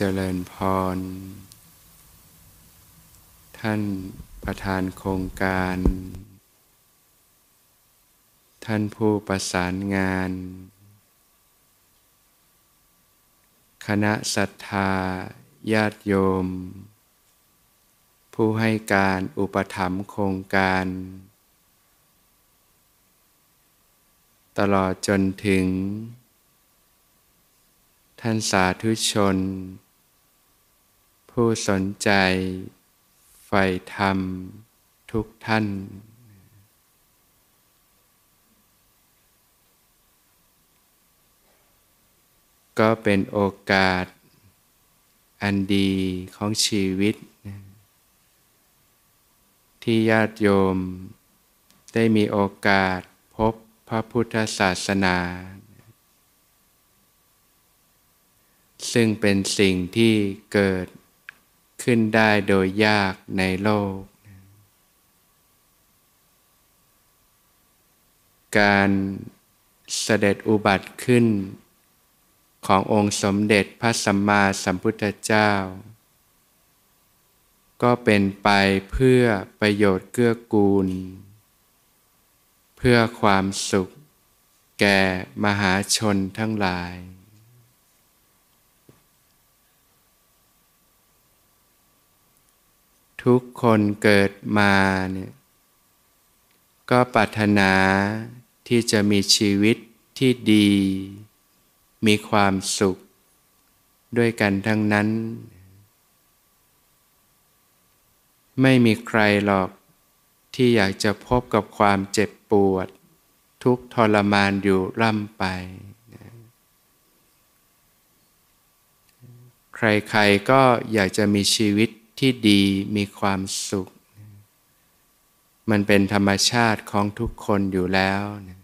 เจริญพร ท่านประธานโครงการ ท่านผู้ประสานงาน คณะศรัทธาญาติโยม ผู้ให้การอุปถัมภ์โครงการ ตลอดจนถึงท่านสาธุชน ผู้สนใจใฝ่ธรรมทุกท่าน ก็เป็นโอกาสอันดีของชีวิต ที่ญาติโยมได้มีโอกาสพบพระพุทธศาสนา ซึ่งเป็นสิ่งที่เกิด ขึ้นได้โดยยากในโลก การเสด็จอุบัติขึ้น ขององค์สมเด็จพระสัมมาสัมพุทธเจ้า ก็เป็นไปเพื่อประโยชน์เกื้อกูล เพื่อความสุข แก่มหาชนทั้งหลาย ทุกคนเกิดมาเนี่ยก็ปรารถนาที่จะมีชีวิตที่ดี มีความสุข ด้วยกันทั้งนั้น ไม่มีใครหรอกที่อยากจะพบกับความเจ็บปวด ทุกทรมานอยู่ร่ำไป ใครๆก็อยากจะมีชีวิต ที่ดีมีความสุข มันเป็นธรรมชาติของทุกคนอยู่แล้วนะ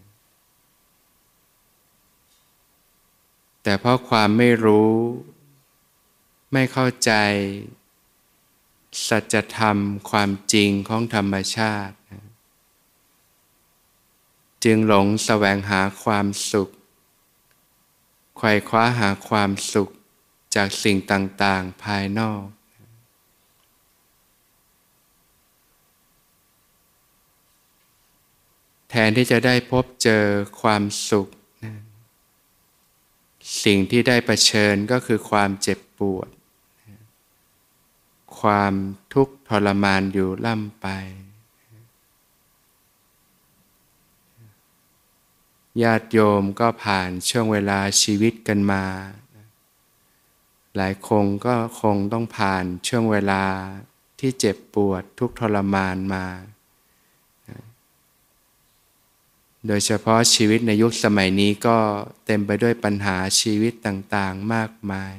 แต่เพราะความไม่รู้ ไม่เข้าใจ สัจธรรมความจริงของธรรมชาติ จึงหลงแสวงหาความสุขไขว่คว้าหาความสุขจากสิ่งต่าง ๆ ภายนอก ทนที่จะได้พบเจอความสุข สิ่งที่ได้ประเชิญก็คือความเจ็บปวด ความทุกข์ทรมานอยู่ล่ำไป ญาติโยมก็ผ่านช่วงเวลาชีวิตกันมา หลายคงก็คงต้องผ่านช่วงเวลาที่เจ็บปวดทุกทรมานมา โดยเฉพาะชีวิตในยุคสมัยนี้ก็เต็มไปด้วยปัญหาชีวิตต่างๆมากมาย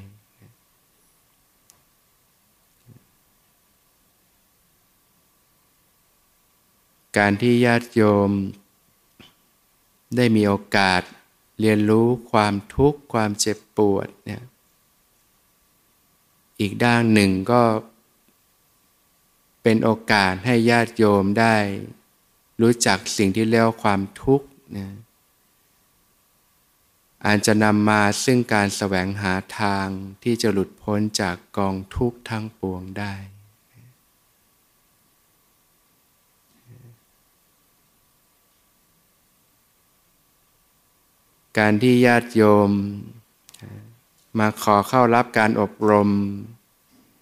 การที่ญาติโยม ได้มีโอกาสเรียนรู้ความทุกข์ความเจ็บปวดเนี่ย อีกด้านหนึ่งก็เป็นโอกาสให้ญาติโยมได้ รู้จักสิ่งที่เรียกว่าความทุกข์นะอาจจะนำมาซึ่งการแสวงหาทางที่จะหลุดพ้นจากกองทุกข์ทั้งปวงได้ การที่ญาติโยม มาขอเข้ารับการอบรม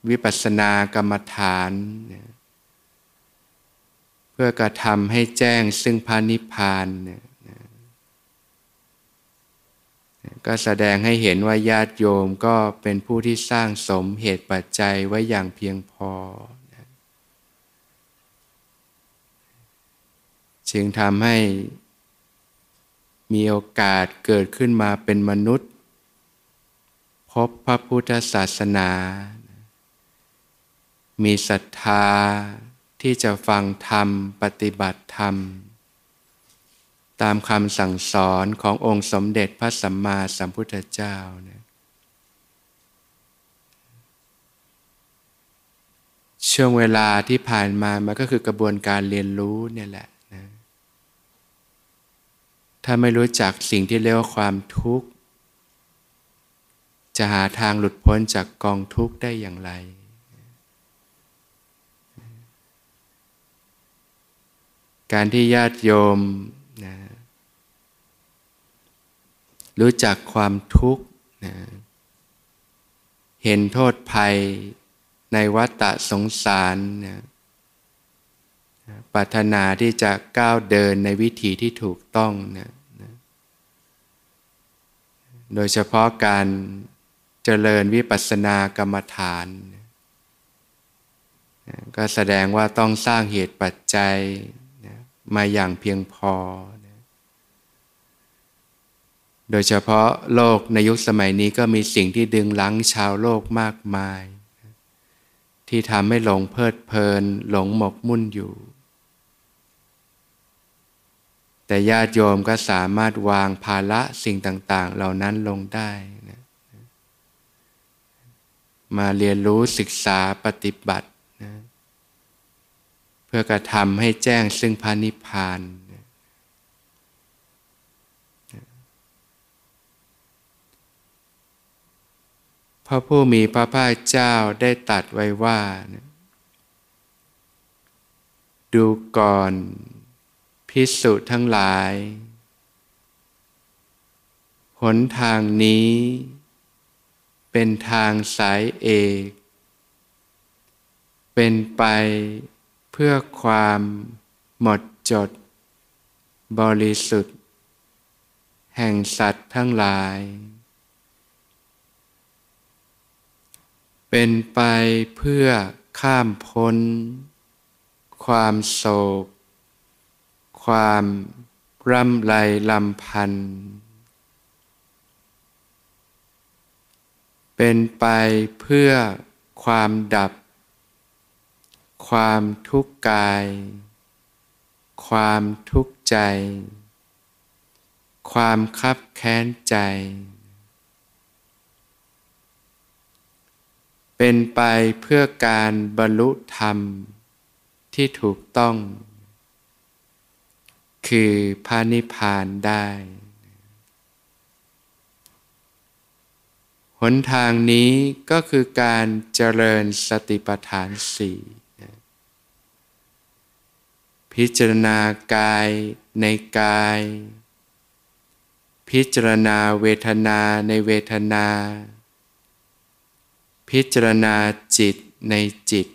วิปัสสนากรรมฐานเนี่ย เพื่อกระทำให้แจ้งซึ่งพานิพานเนี่ยก็แสดงให้เห็นว่าญาติโยมก็เป็นผู้ที่สร้างสมเหตุปัจจัยไว้อย่างเพียงพอ จึงทำให้มีโอกาสเกิดขึ้นมาเป็นมนุษย์ พบพระพุทธศาสนา มีศรัทธา ที่จะฟังธรรมปฏิบัติธรรม ตามคำสั่งสอนขององค์สมเด็จพระสัมมาสัมพุทธเจ้านะช่วงเวลาที่ผ่านมามันก็คือกระบวนการเรียนรู้เนี่ยแหละนะถ้าไม่รู้จักสิ่งที่เรียกว่าความทุกข์ จะหาทางหลุดพ้นจากกองทุกข์ได้อย่างไร การที่ญาติโยมนะรู้จักความทุกข์นะเห็นโทษภัยในวัฏสงสารนะปรารถนาที่จะก้าวเดินในวิถีที่ถูกต้องนะนะโดยเฉพาะการเจริญวิปัสสนากรรมฐานนะก็แสดงว่าต้องสร้างเหตุปัจจัย มาอย่างเพียงพอ โดยเฉพาะโลกในยุคสมัยนี้ก็มีสิ่งที่ดึงลังชาวโลกมากมาย ที่ทำให้หลงเพลิดเพลิน หลงหมกมุ่นอยู่ แต่ญาติโยมก็สามารถวางภาระสิ่งต่าง ๆ เหล่านั้นลงได้นะมาเรียนรู้ศึกษาปฏิบัติ พื่อกระทำให้แจ้งซึ่งพานิพพาน พระผู้มีพระภาคเจ้าได้ตัดไว้ว่า ดูก่อนพิสุทั้งหลาย หนทางนี้ เป็นทางสายเอก เป็นไป เพื่อความหมดจด บริสุทธิ์ แห่งสัตว์ทั้งหลาย เป็นไปเพื่อข้ามพ้น ความโศก ความร่ำไรลำพันเป็นไปเพื่อความดับ ความทุกข์กาย ความทุกข์ใจ ความคับแค้นใจ เป็นไปเพื่อการบรรลุธรรมที่ถูกต้อง คือพระนิพพานได้ หนทางนี้ก็คือการเจริญสติปัฏฐานสี่ พิจารณากายในกาย พิจารณาเวทนาในเวทนา พิจารณาจิตในจิต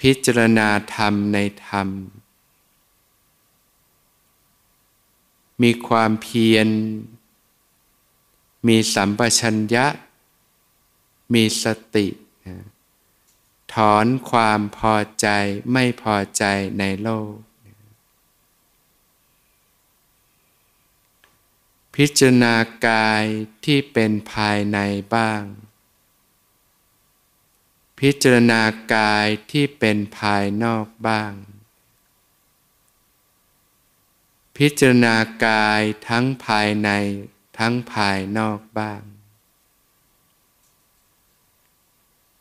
พิจารณาธรรมในธรรม มีความเพียร มีสัมปชัญญะ มีสติ ถอนความพอใจไม่พอใจในโลก พิจารณากายที่เป็นภายในบ้าง พิจารณากายที่เป็นภายนอกบ้าง พิจารณากายทั้งภายในทั้งภายนอกบ้าง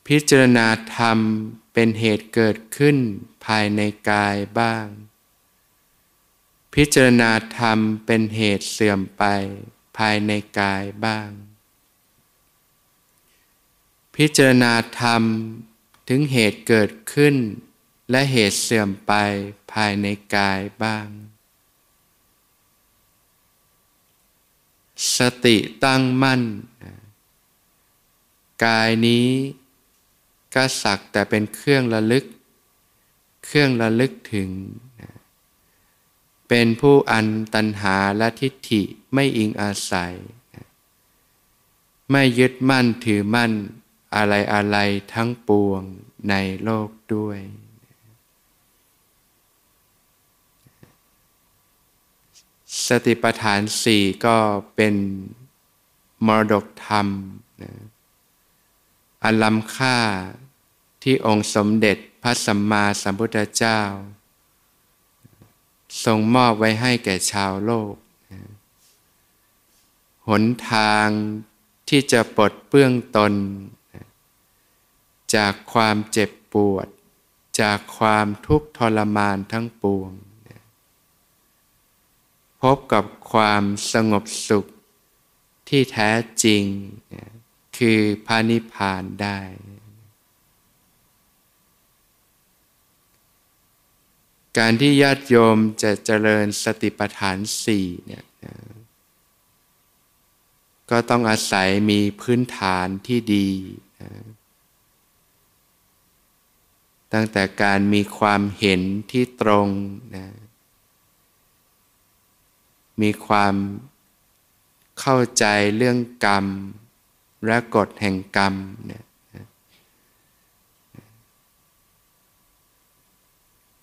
พิจารณาธรรมเป็นเหตุเกิดขึ้นภายในกายบ้าง พิจารณาธรรมเป็นเหตุเสื่อมไปภายในกายบ้าง พิจารณาธรรมถึงเหตุเกิดขึ้น และเหตุเสื่อมไปภายในกายบ้าง สติตั้งมั่น กายนี้ ก็สักแต่เป็นเครื่องระลึก เครื่องระลึกถึง เป็นผู้อันตันหาและทิฏฐิไม่อิงอาศัย ไม่ยึดมั่นถือมั่นอะไรอะไรทั้งปวงในโลกด้วย สติปัฏฐานสี่ก็เป็นมรดกธรรม อันล้ำค่าที่องค์สมเด็จพระสัมมาสัมพุทธเจ้า ทรงมอบไว้ให้แก่ชาวโลก หนทางที่จะปลดเปื้องตน จากความเจ็บปวด จากความทุกข์ทรมานทั้งปวง พบกับความสงบสุขที่แท้จริง คือพระนิพพานได้ การที่ญาติโยมจะเจริญสติปัฏฐานสี่เนี่ยก็ต้องอาศัยมีพื้นฐานที่ดีนะตั้งแต่การมีความเห็นที่ตรงนะมีความเข้าใจเรื่องกรรม และกฎแห่งกรรมเนี่ย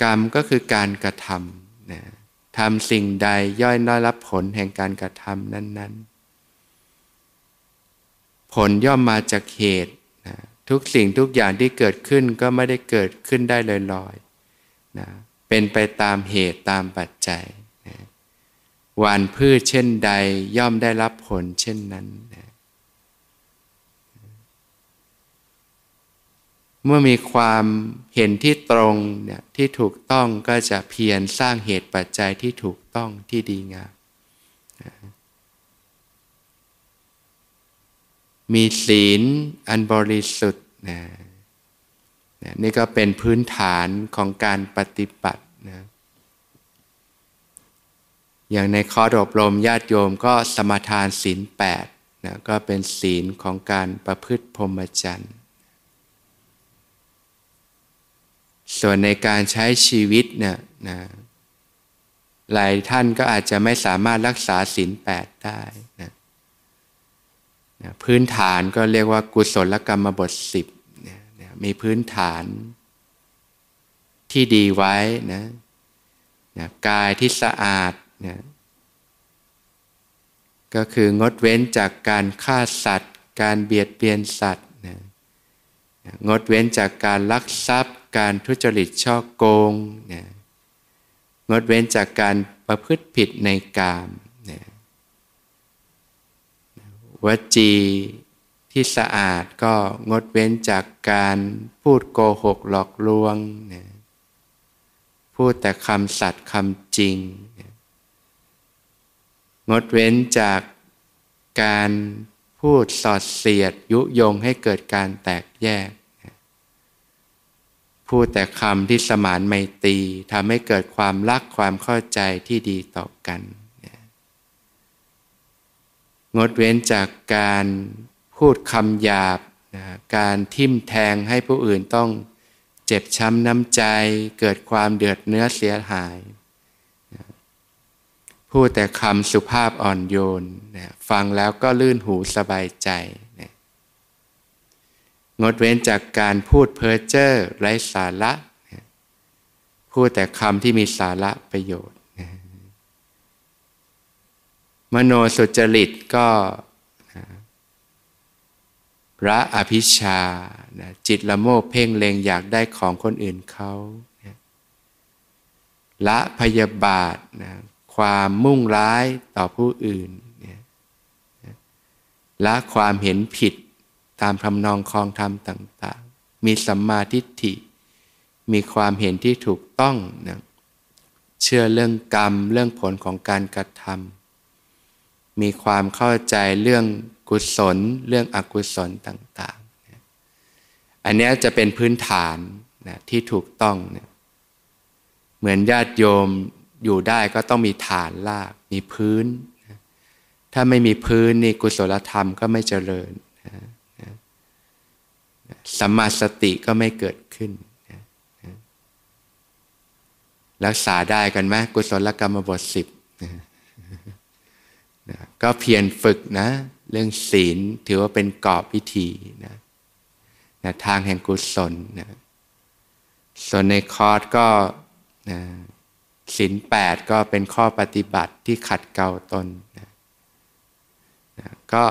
กรรมก็คือการกระทำนะทำสิ่งใดย่อยน้อยรับผลแห่งการกระทำนั้น ๆ ผลย่อมมาจากเหตุนะทุกสิ่งทุกอย่างที่เกิดขึ้นก็ไม่ได้เกิดขึ้นได้ลอยๆนะเป็นไปตามเหตุตามปัจจัยนะหวานพืชเช่นใดย่อมได้รับผลเช่นนั้นนะ เมื่อมีความเห็นที่ตรงเนี่ยที่ถูกต้องก็จะเพียรสร้างเหตุปัจจัยที่ถูกต้องที่ดีงามมีศีลอันบริสุทธิ์นะนี่ก็เป็นพื้นฐานของการปฏิบัตินะอย่างในข้ออบรมญาติโยมก็สมทานศีลแปดนะก็เป็นศีลของการประพฤติพรหมจรรย์ ส่วนในการใช้ชีวิตเนี่ยนะหลายท่านก็อาจจะไม่สามารถรักษาศีลแปดได้นะนะพื้นฐานก็เรียกว่ากุศลกรรมบทสิบนะนะมีพื้นฐานที่ดีไว้นะนะกายที่สะอาดนะก็คืองดเว้นจากการฆ่าสัตว์ การเบียดเบียนสัตว์นะงดเว้นจากการลักทรัพย์ การทุจริตช่อโกงนะงดเว้นจากการประพฤติผิดในกามนะวจีที่สะอาดก็งดเว้นจากการพูดโกหกหลอกลวงนะพูดแต่คำสัตย์คำจริงนะงดเว้นจากการพูดสอดเสียดยุยงให้เกิดการแตกแยก พูดแต่คำที่สมานไมตรีทำให้เกิดความรักความเข้าใจที่ดีต่อกัน งดเว้นจากการพูดคำหยาบนะการทิ่มแทงให้ผู้อื่นต้องเจ็บช้ำน้ำใจ เกิดความเดือดเนื้อเสียหายนะพูดแต่คำสุภาพอ่อนโยนนะฟังแล้วก็ลื่นหูสบายใจ งดเว้นจากการพูดเพ้อเจ้อไร้สาระ พูดแต่คำที่มีสาระประโยชน์ มโนสุจริตก็ระอภิชา จิตละโมบเพ่งเลงอยากได้ของคนอื่นเขาละพยาบาทนะความมุ่งร้ายต่อผู้อื่นละความเห็นผิด ตามทำนองคลองธรรมต่างๆ มีสัมมาทิฏฐิ มีความเห็นที่ถูกต้องนะเชื่อเรื่องกรรมเรื่องผลของการกระทำมีความเข้าใจเรื่องกุศล เรื่องอกุศลต่างๆ อันนี้จะเป็นพื้นฐานนะที่ถูกต้องเนี่ยเหมือนญาติโยมอยู่ได้ก็ต้องมีฐานลาก มีพื้น ถ้าไม่มีพื้นนี่กุศลธรรมก็ไม่เจริญ สัมมาสติก็ไม่เกิดขึ้น รักษาได้กันไหมกุศลกรรมบทสิบก็เพียรฝึกนะ เรื่องศีลถือว่าเป็นกรอบวิธีนะนะทางแห่งกุศลนะส่วนในคอร์สก็นะศีลแปดก็เป็นข้อปฏิบัติที่ขัดเกลาตนนะนะก็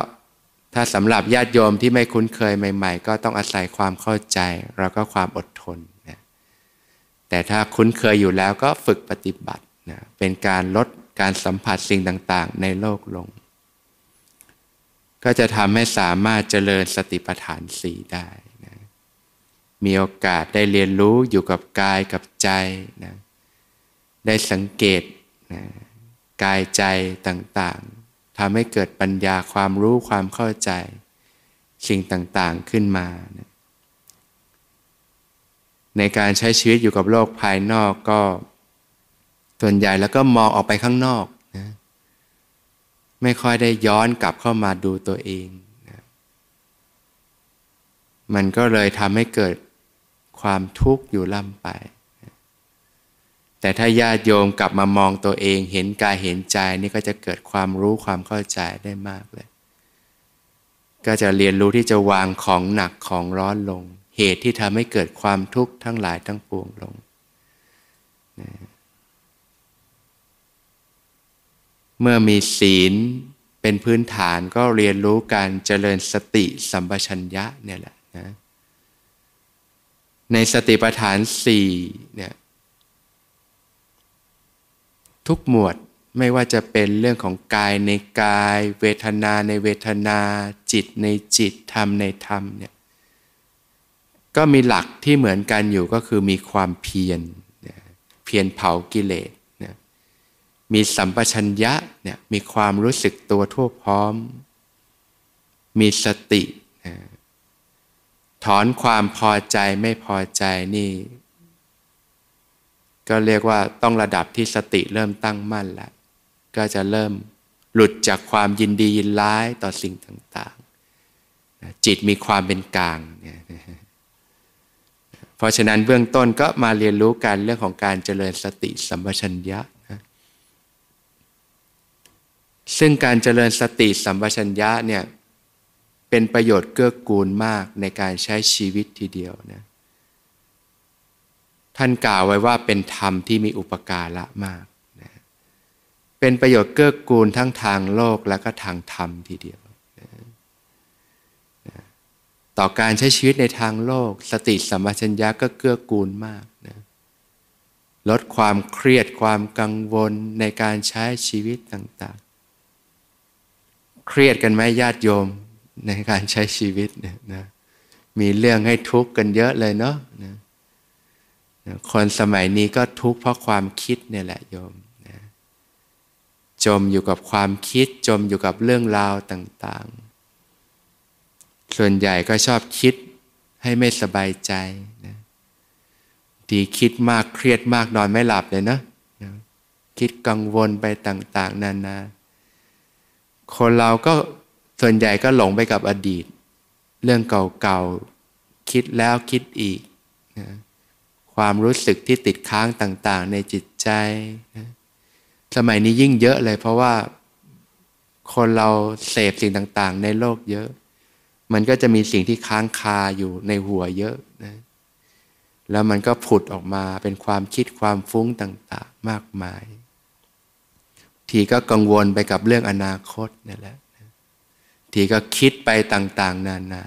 ถ้าสำหรับญาติโยมที่ไม่คุ้นเคยใหม่ ๆ ก็ต้องอาศัยความเข้าใจแล้วก็ความอดทนนะแต่ถ้าคุ้นเคยอยู่แล้วก็ฝึกปฏิบัตินะเป็นการลดการสัมผัสสิ่งต่างๆ ในโลกลง ก็จะทำให้สามารถเจริญสติปัฏฐานสีได้นะมีโอกาสได้เรียนรู้อยู่กับกายกับใจนะได้สังเกตนะกายใจต่างๆ ทำให้เกิดปัญญาความรู้ความเข้าใจ สิ่งต่างๆขึ้นมา ในการใช้ชีวิตอยู่กับโลกภายนอกก็ส่วนใหญ่แล้วก็มองออกไปข้างนอกนะไม่ค่อยได้ย้อนกลับเข้ามาดูตัวเองนะมันก็เลยทำให้เกิดความทุกข์อยู่ล่ำไป แต่ถ้าญาติโยมกลับมามองตัวเองเห็นกายเห็นใจนี่ก็จะเกิดความรู้ความเข้าใจได้มากเลย ก็จะเรียนรู้ที่จะวางของหนักของร้อนลง เหตุที่ทำให้เกิดความทุกข์ทั้งหลายทั้งปวงลงนะเมื่อมีศีลเป็นพื้นฐานก็เรียนรู้การเจริญสติสัมปชัญญะเนี่ยแหละนะในสติปัฏฐานสี่เนี่ย ทุกหมวดไม่ว่าจะเป็นเรื่องของกายในกาย เวทนาในเวทนา จิตในจิตธรรมในธรรมเนี่ยก็มีหลักที่เหมือนกันอยู่ก็คือมีความเพียรเพียรเผากิเลสมีสัมปชัญญะเนี่ยมีความรู้สึกตัวทั่วพร้อม มีสติ ถอนความพอใจไม่พอใจนี่ ก็เรียกว่าต้องระดับที่สติเริ่มตั้งมั่นแล้วก็จะเริ่มหลุดจากความยินดียินร้ายต่อสิ่งต่างๆ จิตมีความเป็นกลางเนี่ยเพราะฉะนั้นเบื้องต้นก็มาเรียนรู้การเรื่องของการเจริญสติสัมปชัญญะซึ่งการเจริญสติสัมปชัญญะเนี่ยเป็นประโยชน์เกื้อกูลมากในการใช้ชีวิตทีเดียวนะ ท่านกล่าวไว้ว่าเป็นธรรมที่มีอุปการะมากนะเป็นประโยชน์เกื้อกูลทั้งทางโลกและก็ทางธรรมทีเดียวนะนะต่อการใช้ชีวิตในทางโลก สติสัมปชัญญะก็เกื้อกูลมากนะลดความเครียดความกังวลในการใช้ชีวิตต่างๆ เครียดกันไหมญาติโยมในการใช้ชีวิตเนี่ยนะมีเรื่องให้ทุกข์กันเยอะเลยเนาะนะ คนสมัยนี้ก็ทุกข์เพราะความคิดเนี่ยแหละโยมนะจมอยู่กับความคิด จมอยู่กับเรื่องราวต่าง ๆ ส่วนใหญ่ก็ชอบคิดให้ไม่สบายใจนะดีคิดมากเครียดมากนอนไม่หลับเลยนะนะคิดกังวลไปต่าง ๆ นานานาคนเราก็ส่วนใหญ่ก็หลงไปกับอดีต เรื่องเก่าๆ คิดแล้วคิดอีกนะ ความรู้สึกที่ติดค้างต่าง ๆ ในจิตใจนะสมัยนี้ยิ่งเยอะเลย เพราะว่าคนเราเสพสิ่งต่าง ๆ ในโลกเยอะ มันก็จะมีสิ่งที่ค้างคาอยู่ในหัวเยอะนะแล้วมันก็ผุดออกมาเป็นความคิดความฟุ้งต่าง ๆ มากมาย ทีก็กังวลไปกับเรื่องอนาคตนี่แหละ ทีก็คิดไปต่าง ๆ นานา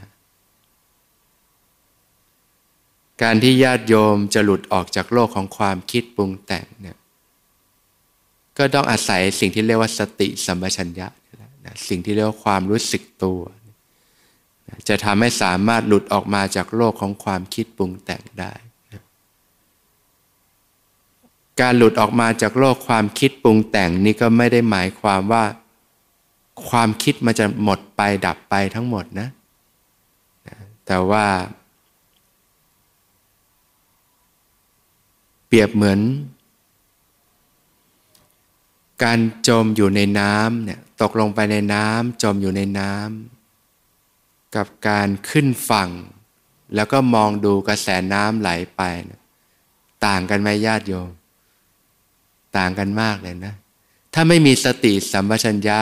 การที่ญาติโยมจะหลุดออกจากโลกของความคิดปรุงแต่งเนี่ยก็ต้องอาศัยสิ่งที่เรียกว่าสติสัมปชัญญะนะสิ่งที่เรียกว่าความรู้สึกตัวจะทำให้สามารถหลุดออกมาจากโลกของความคิดปรุงแต่งได้การหลุดออกมาจากโลกความคิดปรุงแต่งนี่ก็ไม่ได้หมายความว่า ความคิดมันจะหมดไปดับไปทั้งหมดนะแต่ว่า เปรียบเหมือน การจมอยู่ในน้ำเนี่ยตกลงไปในน้ำจมอยู่ในน้ำกับการขึ้นฝั่ง แล้วก็มองดูกระแสน้ำไหลไปต่างกันไหมญาติโยม ต่างกันมากเลยนะ ถ้าไม่มีสติสัมปชัญญะ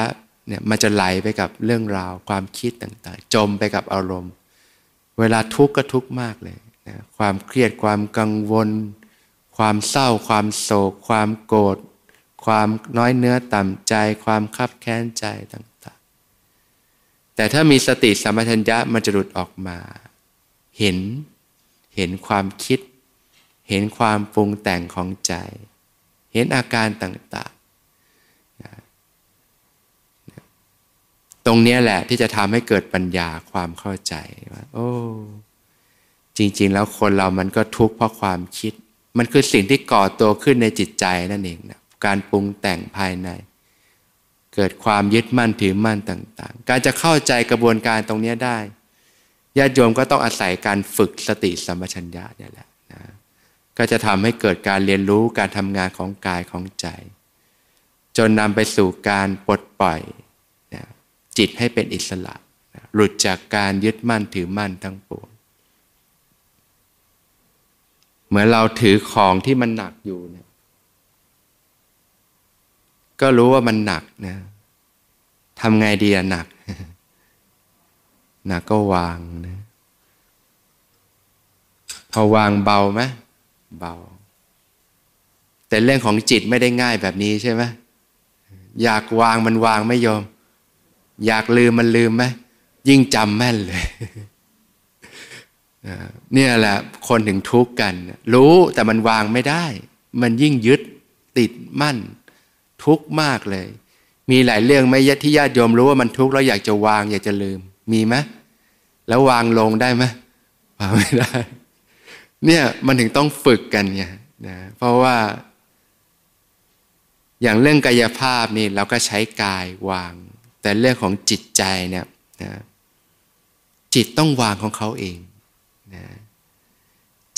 เนี่ยมันจะไหลไปกับเรื่องราวความคิดต่างๆ จมไปกับอารมณ์ เวลาทุกข์ก็ทุกข์มากเลยนะความเครียดความกังวล ความเศร้า ความโศก ความโกรธ ความน้อยเนื้อต่ำใจ ความคับแค้นใจต่างๆ แต่ถ้ามีสติสัมปชัญญะมันจะหลุดออกมา เห็น เห็นความคิด เห็นความปรุงแต่งของใจ เห็นอาการต่างๆ ตรงนี้แหละที่จะทำให้เกิดปัญญาความเข้าใจว่า โอ้ จริง ๆ แล้วคนเรามันก็ทุกข์เพราะความคิด มันคือสิ่งที่ก่อตัวขึ้นในจิตใจนั่นเองนะการปรุงแต่งภายใน เกิดความยึดมั่นถือมั่นต่าง ๆ การจะเข้าใจกระบวนการตรงนี้ได้ญาติโยมก็ต้องอาศัยการฝึกสติสัมปชัญญะนี่แหละนะก็จะทำให้เกิดการเรียนรู้การทำงานของกายของใจ จนนำไปสู่การปลดปล่อยนะจิตให้เป็นอิสระนะหลุดจากการยึดมั่นถือมั่นทั้งปวง เหมือนเราถือของที่มันหนักอยู่เนี่ยก็รู้ว่ามันหนักนะทำไงดีอะหนัก หนักก็วางนะพอวางเบาไหมเบา แต่เรื่องของจิตไม่ได้ง่ายแบบนี้ใช่ไหมอยากวางมันวางไม่ยอม อยากลืมมันลืมไหมยิ่งจำแม่นเลย เนี่ยแหละคนถึงทุกข์กัน รู้แต่มันวางไม่ได้ มันยิ่งยึดติดมั่น ทุกข์มากเลย มีหลายเรื่องไหมที่ญาติโยมรู้ว่ามันทุกข์แล้วอยากจะวางอยากจะลืม มีไหมแล้ววางลงได้ไหมวางไม่ได้ เนี่ยมันถึงต้องฝึกกันไงนะเพราะว่า อย่างเรื่องกายภาพนี่เราก็ใช้กายวาง แต่เรื่องของจิตใจเนี่ยนะจิตต้องวางของเขาเอง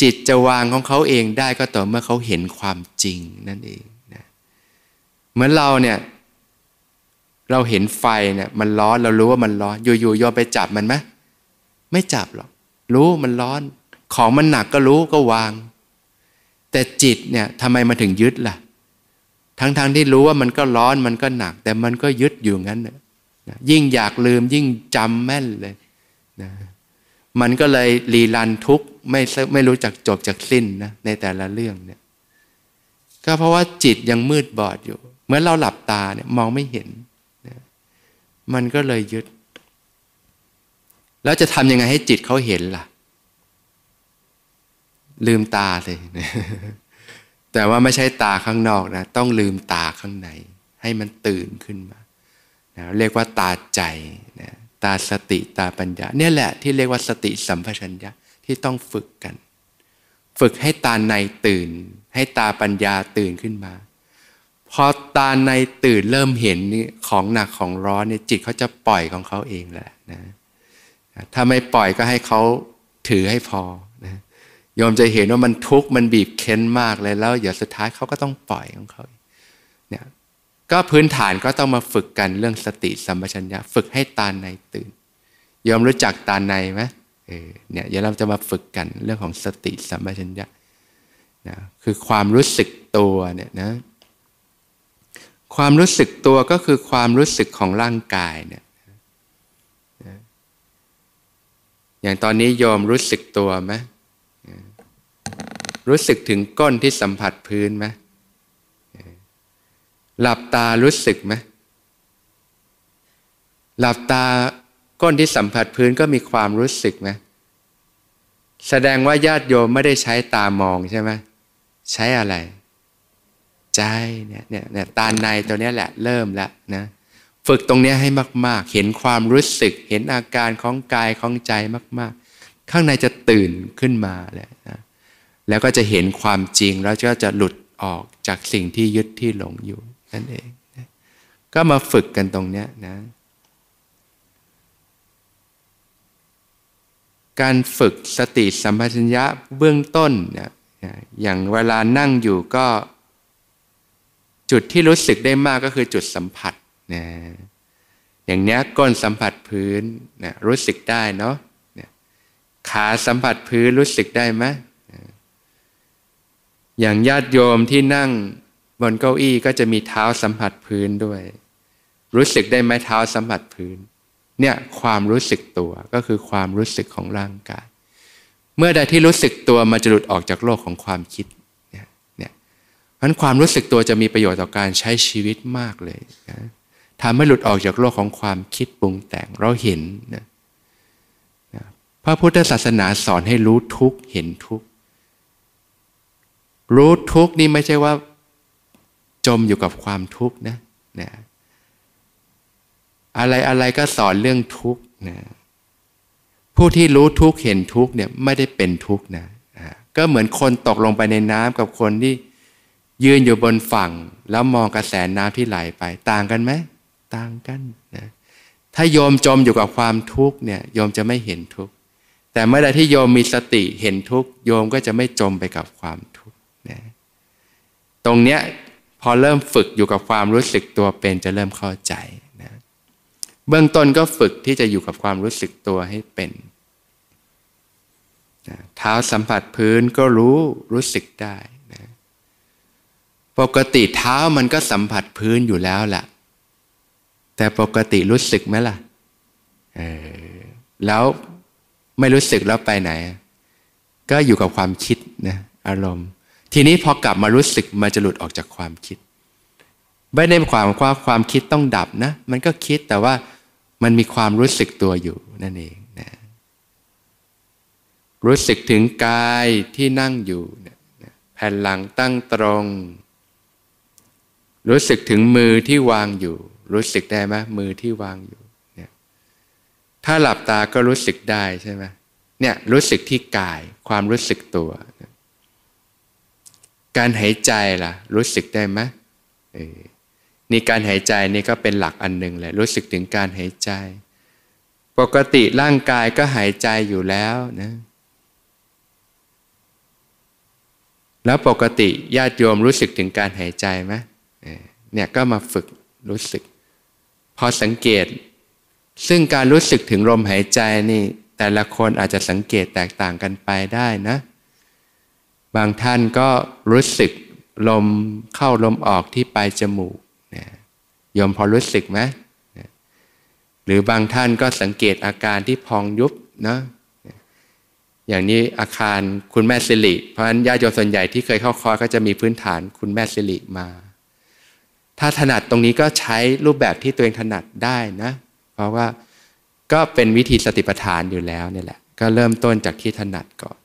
จิตจะวางของเขาเองได้ก็ต่อเมื่อเขาเห็นความจริงนั่นเองนะเหมือนเราเนี่ย เราเห็นไฟเนี่ยมันร้อนเรารู้ว่ามันร้อน อยู่ๆยอมไปจับมันไหมไม่จับหรอกรู้มันร้อน ของมันหนักก็รู้ก็วาง แต่จิตเนี่ยทำไมมาถึงยึดล่ะ ทั้งๆทที่รู้ว่ามันก็ร้อนมันก็หนัก แต่มันก็ยึดอยู่งั้นนะยิ่งอยากลืมยิ่งจำแม่นเลยนะ มันก็เลยรีรันทุกไม่ไม่รู้จักจบจากสิ้นนะในแต่ละเรื่องเนี่ยก็เพราะว่าจิตยังมืดบอดอยู่ เมื่อเราหลับตาเนี่ยมองไม่เห็นนะมันก็เลยยึด แล้วจะทำยังไงให้จิตเขาเห็นล่ะ ลืมตาสิแต่ว่าไม่ใช่ตาข้างนอกนะ ต้องลืมตาข้างใน ให้มันตื่นขึ้นมานะเรียกว่าตาใจนะ ตาสติตาปัญญา เนี่ยแหละที่เรียกว่าสติสัมปชัญญะที่ต้องฝึกกัน ฝึกให้ตาในตื่น ให้ตาปัญญาตื่นขึ้นมา พอตาในตื่นเริ่มเห็นนี่ของหนักของร้อนเนี่ยจิตเขาจะปล่อยของเขาเองแหละนะถ้าไม่ปล่อยก็ให้เขาถือให้พอนะยอมจะเห็นว่ามันทุกข์มันบีบเค้นมากเลยแล้วเดี๋ยวสุดท้ายเขาก็ต้องปล่อยของเขาเก็พื้นฐานก็ต้องมาฝึกกันเรื่องสติสัมปชัญญะฝึกให้ตาในตื่นยอมรู้จักตาในไหมเออเนี่ยเดี๋ยวเราจะมาฝึกกันเรื่องของสติสัมปชัญญะนะคือความรู้สึกตัวเนี่ยนะความรู้สึกตัวก็คือความรู้สึกของร่างกายเนี่ยอย่างตอนนี้โยมรู้สึกตัวไหมรู้สึกถึงก้นที่สัมผัสพื้นไหม หลับตารู้สึกไหมหลับตาก้นที่สัมผัสพื้นก็มีความรู้สึกไหมแสดงว่าญาติโยมไม่ได้ใช้ตามองใช่ไหมใช้อะไร ใจเนี่ยเนี่ยเนี่ยตาในตัวนี้แหละเริ่มแล้วนะฝึกตรงนี้ให้มาก ๆ เห็นความรู้สึก เห็นอาการของกายของใจมาก ๆ ข้างในจะตื่นขึ้นมาเลยนะแล้วก็จะเห็นความจริงแล้วก็จะหลุดออกจากสิ่งที่ยึดที่หลงอยู่ นั่นเองนะก็มาฝึกกันตรงเนี้ยนะการฝึกสติสัมปชัญญะเบื้องต้นเนี่ยอย่างเวลานั่งอยู่ก็ จุดที่รู้สึกได้มากก็คือจุดสัมผัสนะอย่างเนี้ยก้นสัมผัสพื้นนะรู้สึกได้เนาะขาสัมผัสพื้นรู้สึกได้ไหมอย่างญาติโยมที่นั่ง บนเก้าอี้ก็จะมีเท้าสัมผัสพื้นด้วย รู้สึกได้ไหมเท้าสัมผัสพื้น เนี่ยความรู้สึกตัวก็คือความรู้สึกของร่างกาย เมื่อใดที่รู้สึกตัวมาจะหลุดออกจากโลกของความคิดเนี่ยเนี่ยเพราะความรู้สึกตัวจะมีประโยชน์ต่อการใช้ชีวิตมากเลยนะทำให้หลุดออกจากโลกของความคิดปรุงแต่งเราเห็นนะพระพุทธศาสนาสอนให้รู้ทุกเห็นทุกรู้ทุกนี่ไม่ใช่ว่า จมอยู่กับความทุกข์นะนะอะไรอะไรก็สอนเรื่องทุกข์นะผู้ที่รู้ทุกข์เห็นทุกข์เนี่ยไม่ได้เป็นทุกข์นะก็เหมือนคนตกลงไปในน้ำกับคนที่ยืนอยู่บนฝั่ง แล้วมองกระแสน้ำที่ไหลไป ต่างกันไหมต่างกันนะถ้าโยมจมอยู่กับความทุกข์เนี่ยโยมจะไม่เห็นทุกข์แต่เมื่อใดที่โยมมีสติเห็นทุกข์โยมก็จะไม่จมไปกับความทุกข์นะตรงเนี้ย พอเริ่มฝึกอยู่กับความรู้สึกตัวเป็นจะเริ่มเข้าใจนะเบื้องต้นก็ฝึกที่จะอยู่กับความรู้สึกตัวให้เป็นนะเท้าสัมผัสพื้นก็รู้รู้สึกได้นะปกติเท้ามันก็สัมผัสพื้นอยู่แล้วแหละแต่ปกติรู้สึกไหมล่ะเออแล้วไม่รู้สึกแล้วไปไหน ก็อยู่กับความคิดนะอารมณ์ ทีนี้พอกลับมารู้สึกมันจะหลุดออกจากความคิด ไม่ได้ความว่าความคิดต้องดับนะ มันก็คิดแต่ว่ามันมีความรู้สึกตัวอยู่นั่นเองนะรู้สึกถึงกายที่นั่งอยู่นะแผ่นหลังตั้งตรง รู้สึกถึงมือที่วางอยู่ รู้สึกได้ไหมมือที่วางอยู่เนี่ยถ้าหลับตาก็รู้สึกได้ใช่ไหมเนี่ยรู้สึกที่กายความรู้สึกตัว การหายใจล่ะ รู้สึกได้ไหมนี่การหายใจนี่ก็เป็นหลักอันหนึ่งแหละรู้สึกถึงการหายใจ ปกติร่างกายก็หายใจอยู่แล้วนะแล้วปกติญาติโยมรู้สึกถึงการหายใจไหมเนี่ยก็มาฝึกรู้สึก พอสังเกต ซึ่งการรู้สึกถึงลมหายใจนี่ แต่ละคนอาจจะสังเกตแตกต่างกันไปได้นะ บางท่านก็รู้สึกลมเข้าลมออกที่ปลายจมูกนะยมพอรู้สึกไหมหรือบางท่านก็สังเกตอาการที่พองยุบนะอย่างนี้อาคารคุณแม่สิริ เพราะฉะนั้นญาติโยมส่วนใหญ่ที่เคยเข้าคอร์สก็จะมีพื้นฐานคุณแม่สิริมา ถ้าถนัดตรงนี้ก็ใช้รูปแบบที่ตัวเองถนัดได้นะ เพราะว่าก็เป็นวิธีสติปัฏฐานอยู่แล้วนี่แหละ ก็เริ่มต้นจากที่ถนัดก่อน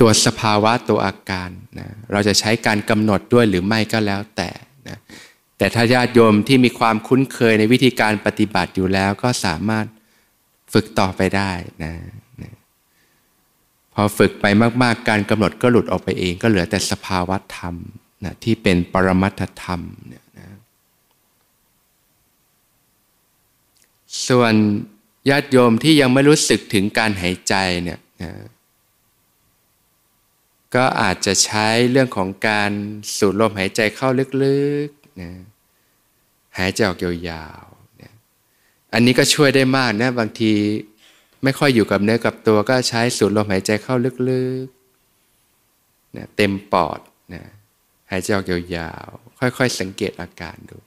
ตัวสภาวะตัวอาการนะเราจะใช้การกำหนดด้วยหรือไม่ก็แล้วแต่นะแต่ถ้าญาติโยมที่มีความคุ้นเคยในวิธีการปฏิบัติอยู่แล้วก็สามารถฝึกต่อไปได้นะพอฝึกไปมากๆ การกำหนดก็หลุดออกไปเอง ก็เหลือแต่สภาวะธรรมนะที่เป็นปรมัตถธรรมเนี่ยนะส่วนญาติโยมที่ยังไม่รู้สึกถึงการหายใจเนี่ยนะ ก็อาจจะใช้เรื่องของการสูดลมหายใจเข้าลึกๆนะหายใจออกยาวๆนะอันนี้ก็ช่วยได้มากนะบางทีไม่ค่อยอยู่กับเนื้อกับตัวก็ใช้สูดลมหายใจเข้าลึกๆนะเต็มปอดนะหายใจออกยาวๆค่อยๆ สังเกตอาการดู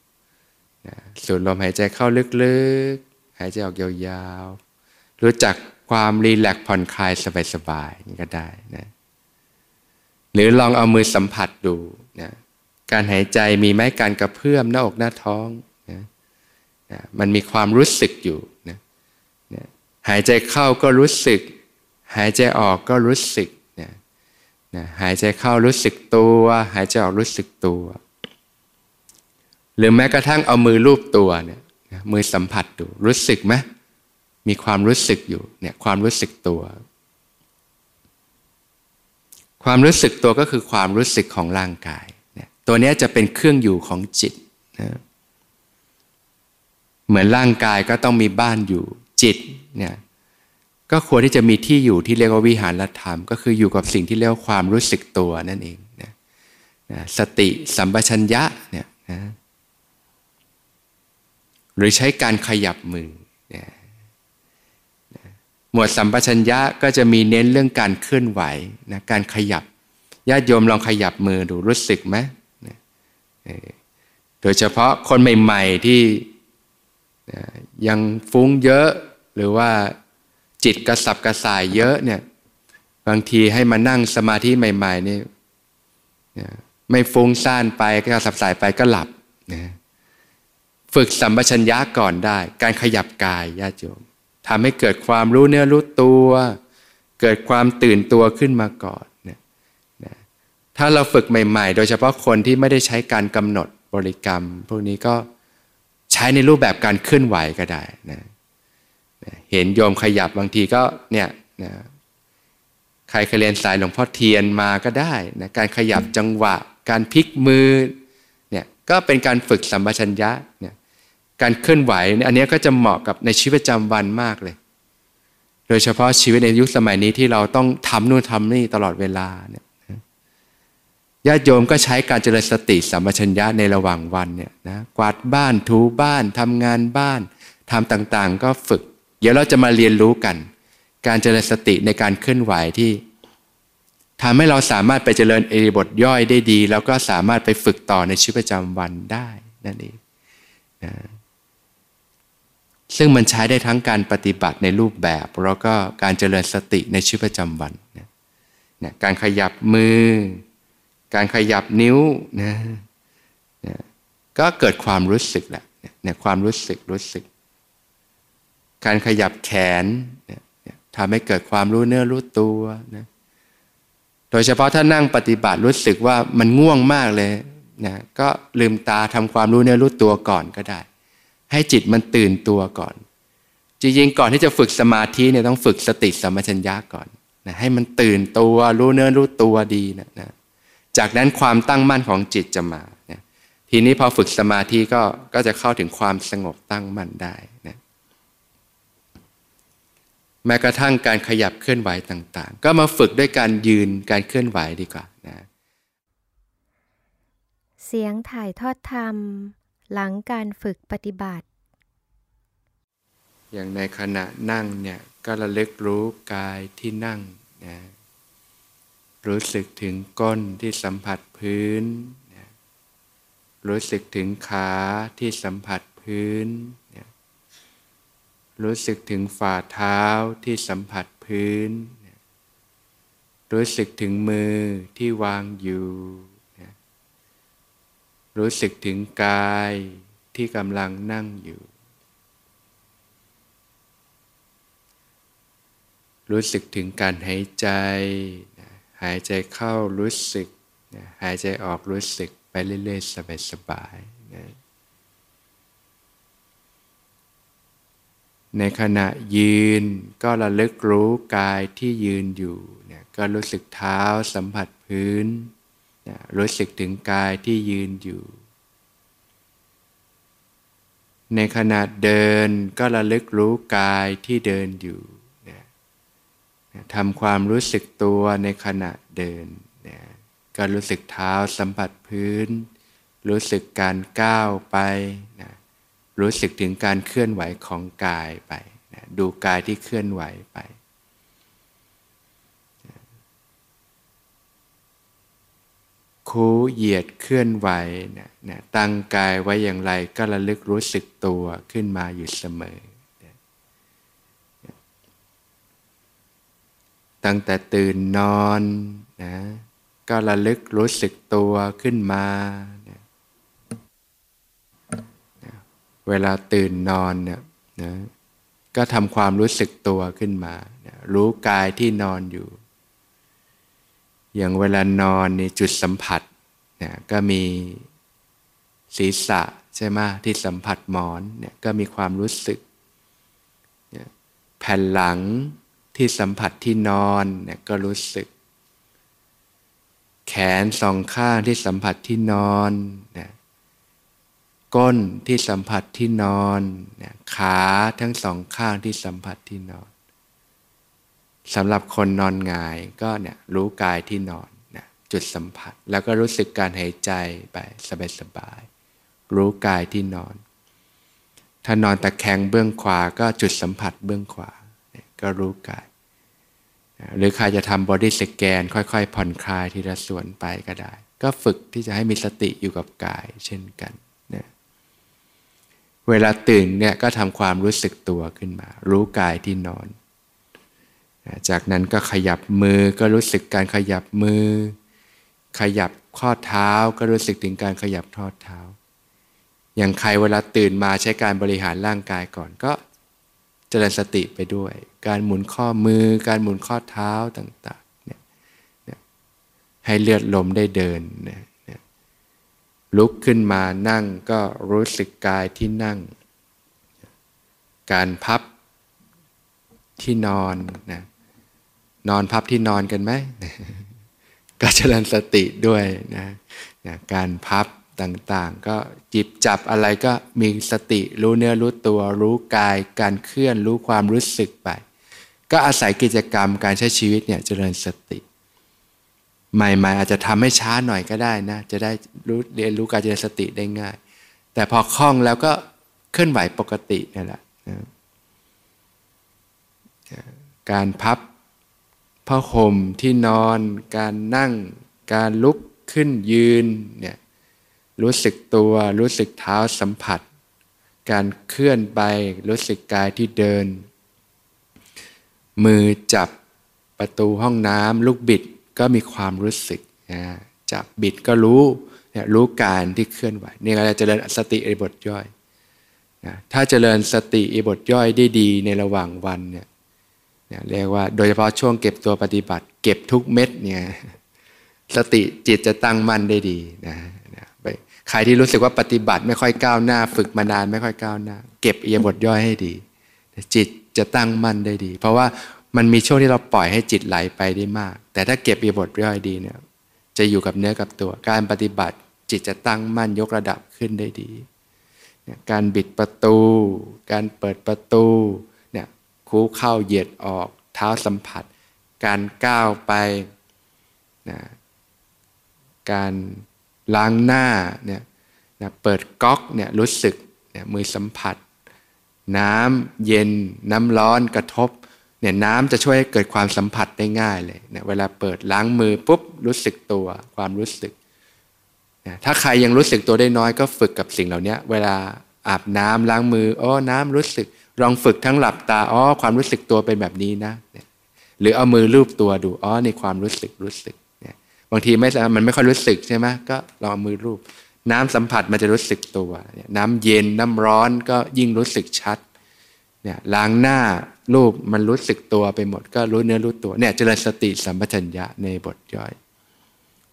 นะสูดลมหายใจเข้าลึกๆ หายใจออกยาวๆ รู้จักความรีแลกผ่อนคลายสบายๆนี่ก็ได้นะ หรือลองเอามือสัมผัสดูนะการหายใจมีไหมการกระเพื่อมหน้าอกหน้าท้องนะนะมันมีความรู้สึกอยู่นะหายใจเข้าก็รู้สึก หายใจออกก็รู้สึกนะนะหายใจเข้ารู้สึกตัว หายใจออกรู้สึกตัว หรือแม้กระทั่งเอามือลูบตัวเนี่ยมือสัมผัสดูรู้สึกไหมมีความรู้สึกอยู่เนี่ยความรู้สึกตัว ความรู้สึกตัวก็คือความรู้สึกของร่างกายเนี่ยตัวนี้จะเป็นเครื่องอยู่ของจิตนะเหมือนร่างกายก็ต้องมีบ้านอยู่จิตเนี่ยก็ควรที่จะมีที่อยู่ที่เรียกว่าวิหารธรรม ก็คืออยู่กับสิ่งที่เรียกว่าความรู้สึกตัวนั่นเองนะนะสติสัมปชัญญะเนี่ยนะหรือใช้การขยับมือ มวดสัมปชัญญะก็จะมีเน้นเรื่องการเคลื่อนไหวนะการขยับญาติโยมลองขยับมือดูรู้สึกไหมโดยเฉพาะคนใหม่ๆที่ยังฟุ้งเยอะหรือว่าจิตกระสับกระส่ายเยอะเนี่ยบางทีให้มานั่งสมาธิใหม่ๆนี่ไม่ฟุ้งซ่านไปกระสับสายไปก็หลับนะฝึกสัมปชัญญะก่อนได้ การขยับกายญาติโยม ทำให้เกิดความรู้เนื้อรู้ตัว เกิดความตื่นตัวขึ้นมาก่อนนะนะถ้าเราฝึกใหม่ ๆ โดยเฉพาะคนที่ไม่ได้ใช้การกำหนดบริกรรม พวกนี้ก็ใช้ในรูปแบบการเคลื่อนไหวก็ได้นะเห็นโยมขยับบางทีก็เนี่ยนะใครเคยเรียนสายหลวงพ่อเทียนมาก็ได้นะการขยับจังหวะ การพลิกมือเนี่ยก็เป็นการฝึกสัมปชัญญะเนี่ย การเคลื่อนไหวอันนี้ก็จะเหมาะกับในชีวิตประจำวันมากเลย โดยเฉพาะชีวิตในยุคสมัยนี้ที่เราต้องทำนู่นทำนี่ตลอดเวลาเนี่ยญาติโยมก็ใช้การเจริญสติสัมปชัญญะในระหว่างวันเนี่ยนะกวาดบ้านถูบ้านทำงานบ้านทำต่างๆ ก็ฝึก เดี๋ยวเราจะมาเรียนรู้กัน การเจริญสติในการเคลื่อนไหวที่ทำให้เราสามารถไปเจริญเอริบทย่อยได้ดี แล้วก็สามารถไปฝึกต่อในชีวิตประจำวันได้นั่นเองนะ ซึ่งมันใช้ได้ทั้งการปฏิบัติในรูปแบบ แล้วก็การเจริญสติในชีวิตประจำวันนะนะการขยับมือ การขยับนิ้วนะนะก็เกิดความรู้สึกแหละเนี่ยความรู้สึกรู้สึก การขยับแขนเนี่ยทำให้เกิดความรู้เนื้อรู้ตัวนะโดยเฉพาะถ้านั่งปฏิบัติรู้สึกว่ามันง่วงมากเลยนะก็ลืมตาทำความรู้เนื้อรู้ตัวก่อนก็ได้ ให้จิตมันตื่นตัวก่อน จริงๆก่อนที่จะฝึกสมาธิเนี่ยต้องฝึกสติสัมปชัญญะก่อนนะให้มันตื่นตัวรู้เนื้อรู้ตัวดีนะนะจากนั้นความตั้งมั่นของจิตจะมานะทีนี้พอฝึกสมาธิก็ก็จะเข้าถึงความสงบตั้งมั่นได้นะแม้กระทั่งการขยับเคลื่อนไหวต่างๆ ก็มาฝึกด้วยการยืนการเคลื่อนไหวดีกว่านะเสียงถ่ายทอดธรรม หลังการฝึกปฏิบัติ อย่างในขณะนั่งเนี่ยก็ระลึกรู้กายที่นั่งนะรู้สึกถึงก้นที่สัมผัสพื้นนะรู้สึกถึงขาที่สัมผัสพื้นนะรู้สึกถึงฝ่าเท้าที่สัมผัสพื้นนะรู้สึกถึงมือที่วางอยู่ รู้สึกถึงกายที่กำลังนั่งอยู่ รู้สึกถึงการหายใจ หายใจเข้ารู้สึก หายใจออกรู้สึกไปเรื่อยๆ สบายๆนะในขณะยืนก็ระลึกรู้กายที่ยืนอยู่เนี่ยก็รู้สึกเท้าสัมผัสพื้น รู้สึกถึงกายที่ยืนอยู่ ในขณะเดินก็ระลึกรู้กายที่เดินอยู่ทำความรู้สึกตัวในขณะเดินนะก็รู้สึกเท้าสัมผัสพื้น รู้สึกการก้าวไปนะรู้สึกถึงการเคลื่อนไหวของกายไปนะดูกายที่เคลื่อนไหวไป คูเหยียดเคลื่อนไหวนะนะตั้งกายไว้อย่างไรก็ระลึกรู้สึกตัวขึ้นมาอยู่เสมอ ตั้งแต่ตื่นนอนนะก็ระลึกรู้สึกตัวขึ้นมานะเวลาตื่นนอนเนี่ยนะก็ทำความรู้สึกตัวขึ้นมานะรู้กายที่นอนอยู่ อย่างเวลานอนในจุดสัมผัสเนะก็มีศีรษะใช่ไหมที่สัมผัสหมอนเนี่ยก็มีความรู้สึก แผ่นหลังที่สัมผัสที่นอนเนี่ยก็รู้สึก แขนสองข้างที่สัมผัสที่นอนเนะก้นที่สัมผัสที่นอนเนะขาทั้งสองข้างที่สัมผัสที่นอน สำหรับคนนอนงายก็เนี่ยรู้กายที่นอนนะจุดสัมผัส แล้วก็รู้สึกการหายใจไปสบายๆรู้กายที่นอน ถ้านอนตะแคงเบื้องขวาก็จุดสัมผัสเบื้องขวา ก็รู้กาย หรือใครจะทำบอดี้สแกนค่อยๆ ผ่อนคลายทีละส่วนไปก็ได้ ก็ฝึกที่จะให้มีสติอยู่กับกายเช่นกันนะเวลาตื่นเนี่ยก็ทำความรู้สึกตัวขึ้นมา รู้กายที่นอน จากนั้นก็ขยับมือก็รู้สึกการขยับมือ ขยับข้อเท้าก็รู้สึกถึงการขยับทอดเท้า อย่างใครเวลาตื่นมาใช้การบริหารร่างกายก่อนก็เจริญสติไปด้วย การหมุนข้อมือ การหมุนข้อเท้าต่างๆเนี่ยให้เลือดลมได้เดินนะลุกขึ้นมานั่งก็รู้สึกกายที่นั่ง การพับที่นอนนะ นอนพับที่นอนกันไหมก็เจริญสติด้วยนะนะการพับต่างๆ ก็จิบจับอะไรก็มีสติรู้เนื้อรู้ตัวรู้กาย การเคลื่อนรู้ความรู้สึกไป ก็อาศัยกิจกรรมการใช้ชีวิตเนี่ยเจริญสติ ใหม่ๆ อาจจะทำให้ช้าหน่อยก็ได้นะจะได้รู้เรียนรู้การเจริญสติได้ง่าย แต่พอคล่องแล้วก็เคลื่อนไหวปกตินี่แหละการพับ ผ้าห่มที่นอน การนั่ง การลุกขึ้นยืนเนี่ยรู้สึกตัวรู้สึกเท้าสัมผัส การเคลื่อนไปรู้สึกกายที่เดิน มือจับประตูห้องน้ำลูกบิดก็มีความรู้สึกนะจับบิดก็รู้เนี่ยรู้การที่เคลื่อนไหวนี่เราจะเจริญสติอิบทย่อยนะถ้าเจริญสติอิบทย่อยได้ดีในระหว่างวันเนี่ย เรียกว่าโดยเฉพาะช่วงเก็บตัวปฏิบัติ เก็บทุกเม็ดเนี่ยสติจิตจะตั้งมั่นได้ดีนะใครที่รู้สึกว่าปฏิบัติไม่ค่อยก้าวหน้า ฝึกมานานไม่ค่อยก้าวหน้า เก็บเอียบทย่อยให้ดี จิตจะตั้งมั่นได้ดี เพราะว่ามันมีช่วงที่เราปล่อยให้จิตไหลไปได้มาก แต่ถ้าเก็บเอียบทย่อยดีเนี่ยจะอยู่กับเนื้อกับตัว การปฏิบัติจิตจะตั้งมั่นยกระดับขึ้นได้ดี การบิดประตู การเปิดประตู คูเข้าเหยียดออก เท้าสัมผัส การก้าวไปนะการล้างหน้าเนี่ยนะเปิดก๊อกเนี่ยรู้สึกเนี่ยมือสัมผัส น้ำเย็นน้ำร้อนกระทบเนี่ยน้ำจะช่วยให้เกิดความสัมผัสได้ง่ายเลยเนี่ยเวลาเปิดล้างมือปุ๊บรู้สึกตัวความรู้สึกถ้าใครยังรู้สึกตัวได้น้อยก็ฝึกกับสิ่งเหล่านี้เวลาอาบน้ำล้างมืออ๋อน้ำรู้สึก ลองฝึกทั้งหลับตาอ๋อความรู้สึกตัวเป็นแบบนี้นะ หรือเอามือลูบตัวดูอ๋อในความรู้สึกรู้สึกเนี่ยบางทีไม่มันไม่ค่อยรู้สึกใช่ไหมก็ลองมือรูป น้ำสัมผัสมันจะรู้สึกตัวน้ำเย็นน้ำร้อนก็ยิ่งรู้สึกชัดเนี่ยล้างหน้ารูปมันรู้สึกตัวไปหมด ก็รู้เนื้อรู้ตัวเนี่ยเจริญสติสัมปชัญญะในบทย่อย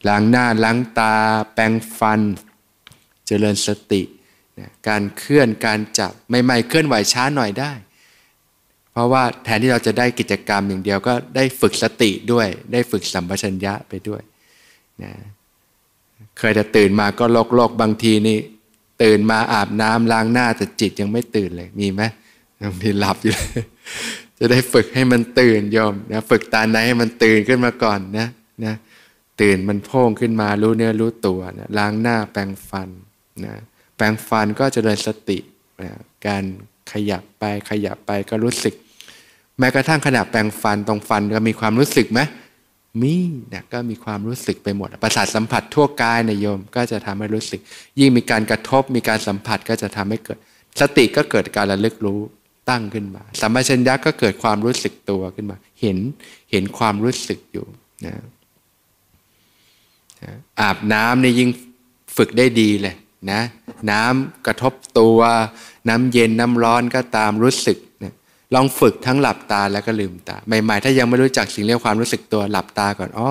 ล้างหน้าล้างตา แปรงฟัน เจริญสติ การเคลื่อนการจับไม่ไม่เคลื่อนไหวช้าหน่อยได้ เพราะว่าแทนที่เราจะได้กิจกรรมอย่างเดียวก็ได้ฝึกสติด้วย ได้ฝึกสัมปชัญญะไปด้วยนะเคยจะตื่นมาก็โลกโลกบางทีนี่ ตื่นมาอาบน้ำล้างหน้าแต่จิตยังไม่ตื่นเลยมีไหมบางทีหลับอยู่เลยจะได้ฝึกให้มันตื่นยอมนะฝึกตาในให้มันตื่นขึ้นมาก่อนนะนะตื่นมันโพ่งขึ้นมารู้เนื้อรู้ตัวนะล้างหน้าแปรงฟันนะ แปรงฟันก็จะเดินสตินะการขยับไปขยับไปก็รู้สึก แม้กระทั่งขณะแปรงฟันตรงฟันก็มีความรู้สึกไหมมีเนี่ยก็มีความรู้สึกไปหมด ประสาทสัมผัสทั่วกายในโยมก็จะทำให้รู้สึก ยิ่งมีการกระทบมีการสัมผัสก็จะทำให้เกิด สติก็เกิดการระลึกรู้ตั้งขึ้นมาสัมปชัญญะก็เกิดความรู้สึกตัวขึ้นมา เห็นเห็นความรู้สึกอยู่นะอาบน้ำนี่ยิ่งฝึกได้ดีเลย นะน้ำกระทบตัว น้ำเย็นน้ำร้อนก็ตามรู้สึกลองฝึกทั้งหลับตาแล้วก็ลืมตา ใหม่ๆ ถ้ายังไม่รู้จักสิ่งเรียกความรู้สึกตัวหลับตาก่อนอ๋อ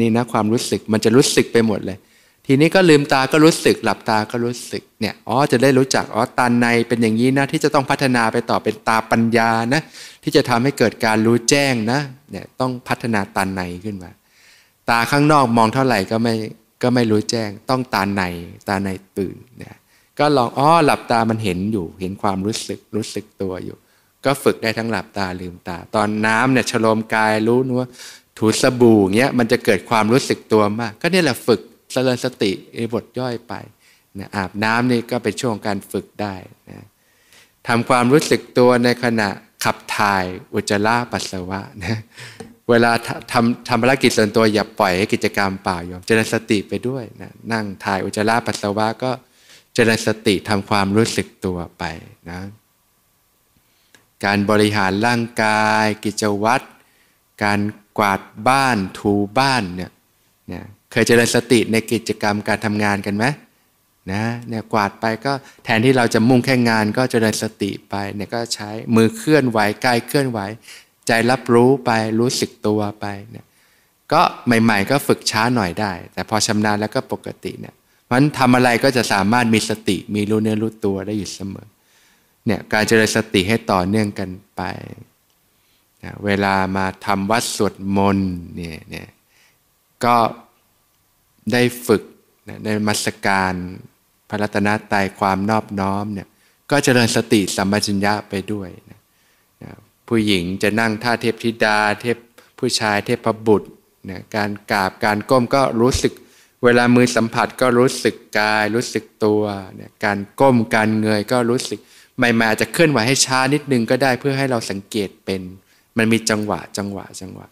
นี่นะความรู้สึกมันจะรู้สึกไปหมดเลย ทีนี้ก็ลืมตาก็รู้สึก หลับตาก็รู้สึกเนี่ยอ๋อจะได้รู้จักอ๋อตาในเป็นอย่างนี้นะที่จะต้องพัฒนาไปต่อเป็นตาปัญญานะ ที่จะทำให้เกิดการรู้แจ้งนะเนี่ยต้องพัฒนาตาในขึ้นมา ตาข้างนอกมองเท่าไหร่ก็ไม่ ก็ไม่รู้แจ้งต้องตาในตาในตื่นเนี่ยก็ลองอ๋อหลับตามันเห็นอยู่ เห็นความรู้สึกรู้สึกตัวอยู่ ก็ฝึกได้ทั้งหลับตาลืมตา ตอนน้ำเนี่ยฉลมกายรู้นัวถูสบู่เงี้ยมันจะเกิดความรู้สึกตัวมาก ก็นี่แหละฝึกเจริญสติในบทย่อยไปนะอาบน้ำนี่ก็เป็นช่วงการฝึกได้นะทำความรู้สึกตัวในขณะขับถ่ายอุจจาระปัสสาวะนะ เวลาทำทำภารกิจส่วนตัวอย่าปล่อยให้กิจกรรมเปล่าโยมเจริญสติไปด้วยนะนั่งถ่ายอุจจาระปัสสาวะก็เจริญสติทำความรู้สึกตัวไปนะการบริหารร่างกาย กิจวัตร การกวาดบ้านถูบ้านเนี่ยเนี่ยเคยเจริญสติในกิจกรรมการทำงานกันไหมนะเนี่ยกวาดไปก็แทนที่เราจะมุ่งแค่งานก็เจริญสติไปเนี่ยก็ใช้มือเคลื่อนไหวกายเคลื่อนไหว ใจรับรู้ไปรู้สึกตัวไปเนี่ยก็ใหม่ ๆ ก็ฝึกช้าหน่อยได้ แต่พอชำนาญแล้วก็ปกติเนี่ยมันทำอะไรก็จะสามารถมีสติมีรู้เนื้อรู้ตัวได้อยู่เสมอเนี่ยการเจริญสติให้ต่อเนื่องกันไปนะเวลามาทำวัดสวดมนต์เนี่ยเนี่ยก็ได้ฝึกในมัสการพระรัตนตรัยความนอบน้อมเนี่ยก็เจริญสติสัมปชัญญะไปด้วยนะ ผู้หญิงจะนั่งท่าเทพธิดา เทพผู้ชายเทพบุตรนะการกราบการก้มก็รู้สึก เวลามือสัมผัสก็รู้สึกกาย รู้สึกตัวเนี่ยการก้มการเงยก็รู้สึกใหม่ๆจะเคลื่อนไหวให้ช้านิดนึงก็ได้เพื่อให้เราสังเกตเป็น มันมีจังหวะจังหวะจังหวะ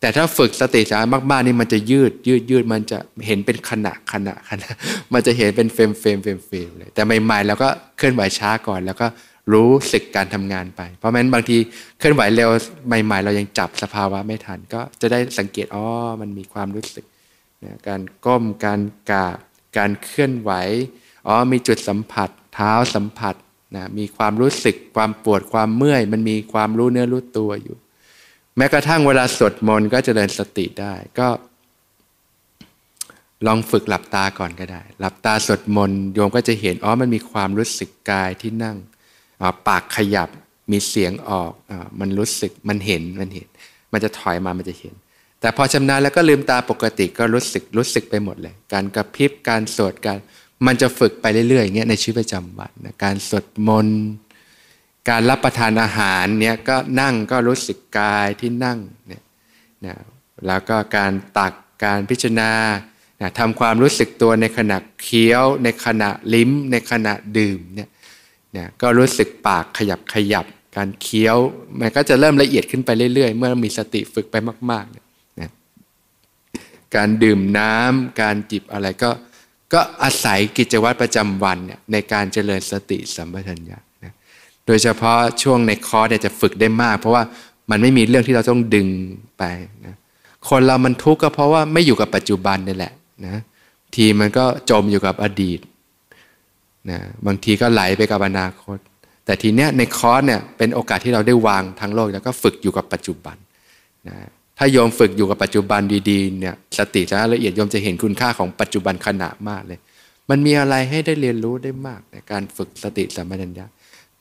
แต่ถ้าฝึกสติสัมมากๆนี่มันจะยืดยืดยืดมันจะเห็นเป็นขณะขณะขณะมันจะเห็นเป็น frame frame frame frame เลยแต่ใหม่ๆเราก็เคลื่อนไหวช้าก่อนแล้วก็ รู้สึกการทำงานไป เพราะฉะนั้นบางทีเคลื่อนไหวเร็วใหม่ ๆ เรายังจับสภาวะไม่ทัน ก็จะได้สังเกตอ๋อมันมีความรู้สึกนะการก้มการกาบการเคลื่อนไหวอ๋อมีจุดสัมผัส เท้าสัมผัสนะมีความรู้สึกความปวดความเมื่อย มันมีความรู้เนื้อรู้ตัวอยู่ แม้กระทั่งเวลาสวดมนต์ก็จะเดินสติได้ก็ ลองฝึกหลับตาก่อนก็ได้ หลับตาสวดมนต์โยมก็จะเห็นอ๋อมันมีความรู้สึกกายที่นั่ง ปากขยับมีเสียงออกอมันรู้สึกมันเห็นมันเห็น มันจะถอยมามันจะเห็น แต่พอชำนาญแล้วก็ลืมตาปกติก็รู้สึกรู้สึกไปหมดเลย การกระพริบการสวดการมันจะฝึกไปเรื่อยๆอย่างเงี้ยในชีวิตประจำวันนะการสวดมนต์การรับประทานอาหารเนี่ยก็นั่งก็รู้สึกกายที่นั่งเนี่ยนะแล้วก็การตักการพิจารณานะทำความรู้สึกตัวในขณะเคี้ยว ในขณะลิ้ม ในขณะดื่มเนี่ย นะก็รู้สึกปากขยับขยับ การเคี้ยวมันก็จะเริ่มละเอียดขึ้นไปเรื่อยๆ เมื่อมีสติฝึกไปมากๆเนี่ยนะการดื่มน้ำการจิบอะไรก็ก็อาศัยกิจวัตรประจำวันเนี่ยในการเจริญสติสัมปชัญญะนะโดยเฉพาะช่วงในคอร์สเนี่ยจะฝึกได้มาก เพราะว่ามันไม่มีเรื่องที่เราต้องดึงไปนะคนเรามันทุกข์ก็เพราะว่าไม่อยู่กับปัจจุบันนี่แหละนะทีมันก็จมอยู่กับอดีต นะบางทีก็ไหลไปกับอนาคต แต่ทีเนี้ยในคอร์สเนี่ยเป็นโอกาสที่เราได้วางทั้งโลกแล้วก็ฝึกอยู่กับปัจจุบันนะถ้าโยมฝึกอยู่กับปัจจุบันดีๆเนี่ยสติจะละเอียดโยมจะเห็นคุณค่าของปัจจุบันขณะมากเลย มันมีอะไรให้ได้เรียนรู้ได้มากในการฝึกสติสัมปชัญญะ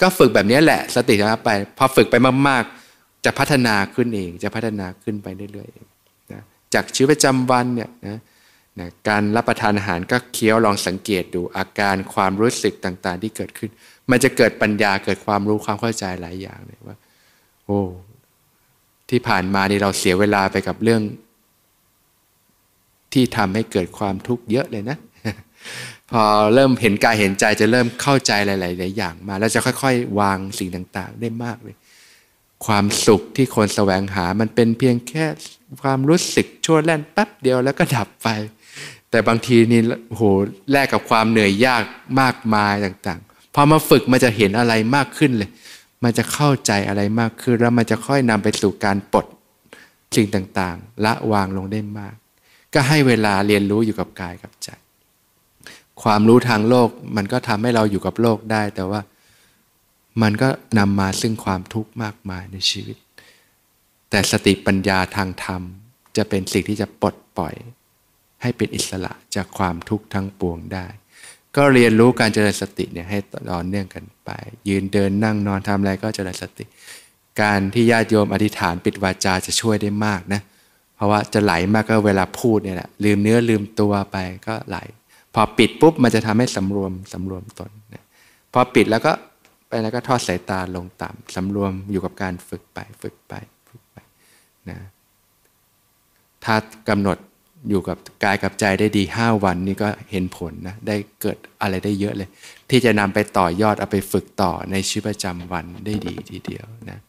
ก็ฝึกแบบนี้แหละ สติจะไป พอฝึกไปมากๆ จะพัฒนาขึ้นเอง จะพัฒนาขึ้นไปเรื่อยๆนะจากชีวิตประจำวันเนี่ยนะ นะการรับประทานอาหารก็เคี้ยวลองสังเกตดูอาการความรู้สึกต่าง ๆ ที่เกิดขึ้น มันจะเกิดปัญญาเกิดความรู้ความเข้าใจหลายอย่างเลยว่า โอ้ที่ผ่านมานี่เราเสียเวลาไปกับเรื่อง ที่ทำให้เกิดความทุกข์เยอะเลยนะ พอเริ่มเห็นกายเห็นใจจะเริ่มเข้าใจหลายๆอย่างมา แล้วจะค่อย ๆ วางสิ่งต่าง ๆ ได้มากเลย ความสุขที่คนแสวงหามันเป็นเพียงแค่ความรู้สึกชั่วแล่นแป๊บเดียวแล้วก็ดับไป แต่บางทีนี่โหแลกกับความเหนื่อยยากมากมายต่างๆ พอมาฝึกมันจะเห็นอะไรมากขึ้นเลย มันจะเข้าใจอะไรมากขึ้น แล้วมันจะค่อยนำไปสู่การปลดสิ่งต่างๆ ละวางลงได้มาก ก็ให้เวลาเรียนรู้อยู่กับกายกับใจ ความรู้ทางโลกมันก็ทำให้เราอยู่กับโลกได้ แต่ว่ามันก็นำมาซึ่งความทุกข์มากมายในชีวิต แต่สติปัญญาทางธรรม จะเป็นสิ่งที่จะปลดปล่อย ให้เป็นอิสระจากความทุกข์ทั้งปวงได้ ก็เรียนรู้การเจริญสติเนี่ยให้ต่อเนื่องกันไป ยืนเดินนั่งนอนทำอะไรก็เจริญสติ การที่ญาติโยมอธิษฐานปิดวาจาจะช่วยได้มากนะเพราะว่าจะไหลมากก็เวลาพูดเนี่ยแหละลืมเนื้อลืมตัวไปก็ไหล พอปิดปุ๊บมันจะทำให้สำรวมสำรวมตนนะพอปิดแล้วก็ไปแล้วก็ทอดสายตาลงต่ำสำรวมอยู่กับการฝึกไปฝึกไปฝึกไปนะถ้ากำหนด อยู่กับกายกับใจได้ดีห้าวันนี่ก็เห็นผลนะได้เกิดอะไรได้เยอะเลย ที่จะนำไปต่อยอดเอาไปฝึกต่อในชีวิตประจำวันได้ดีทีเดียวนะ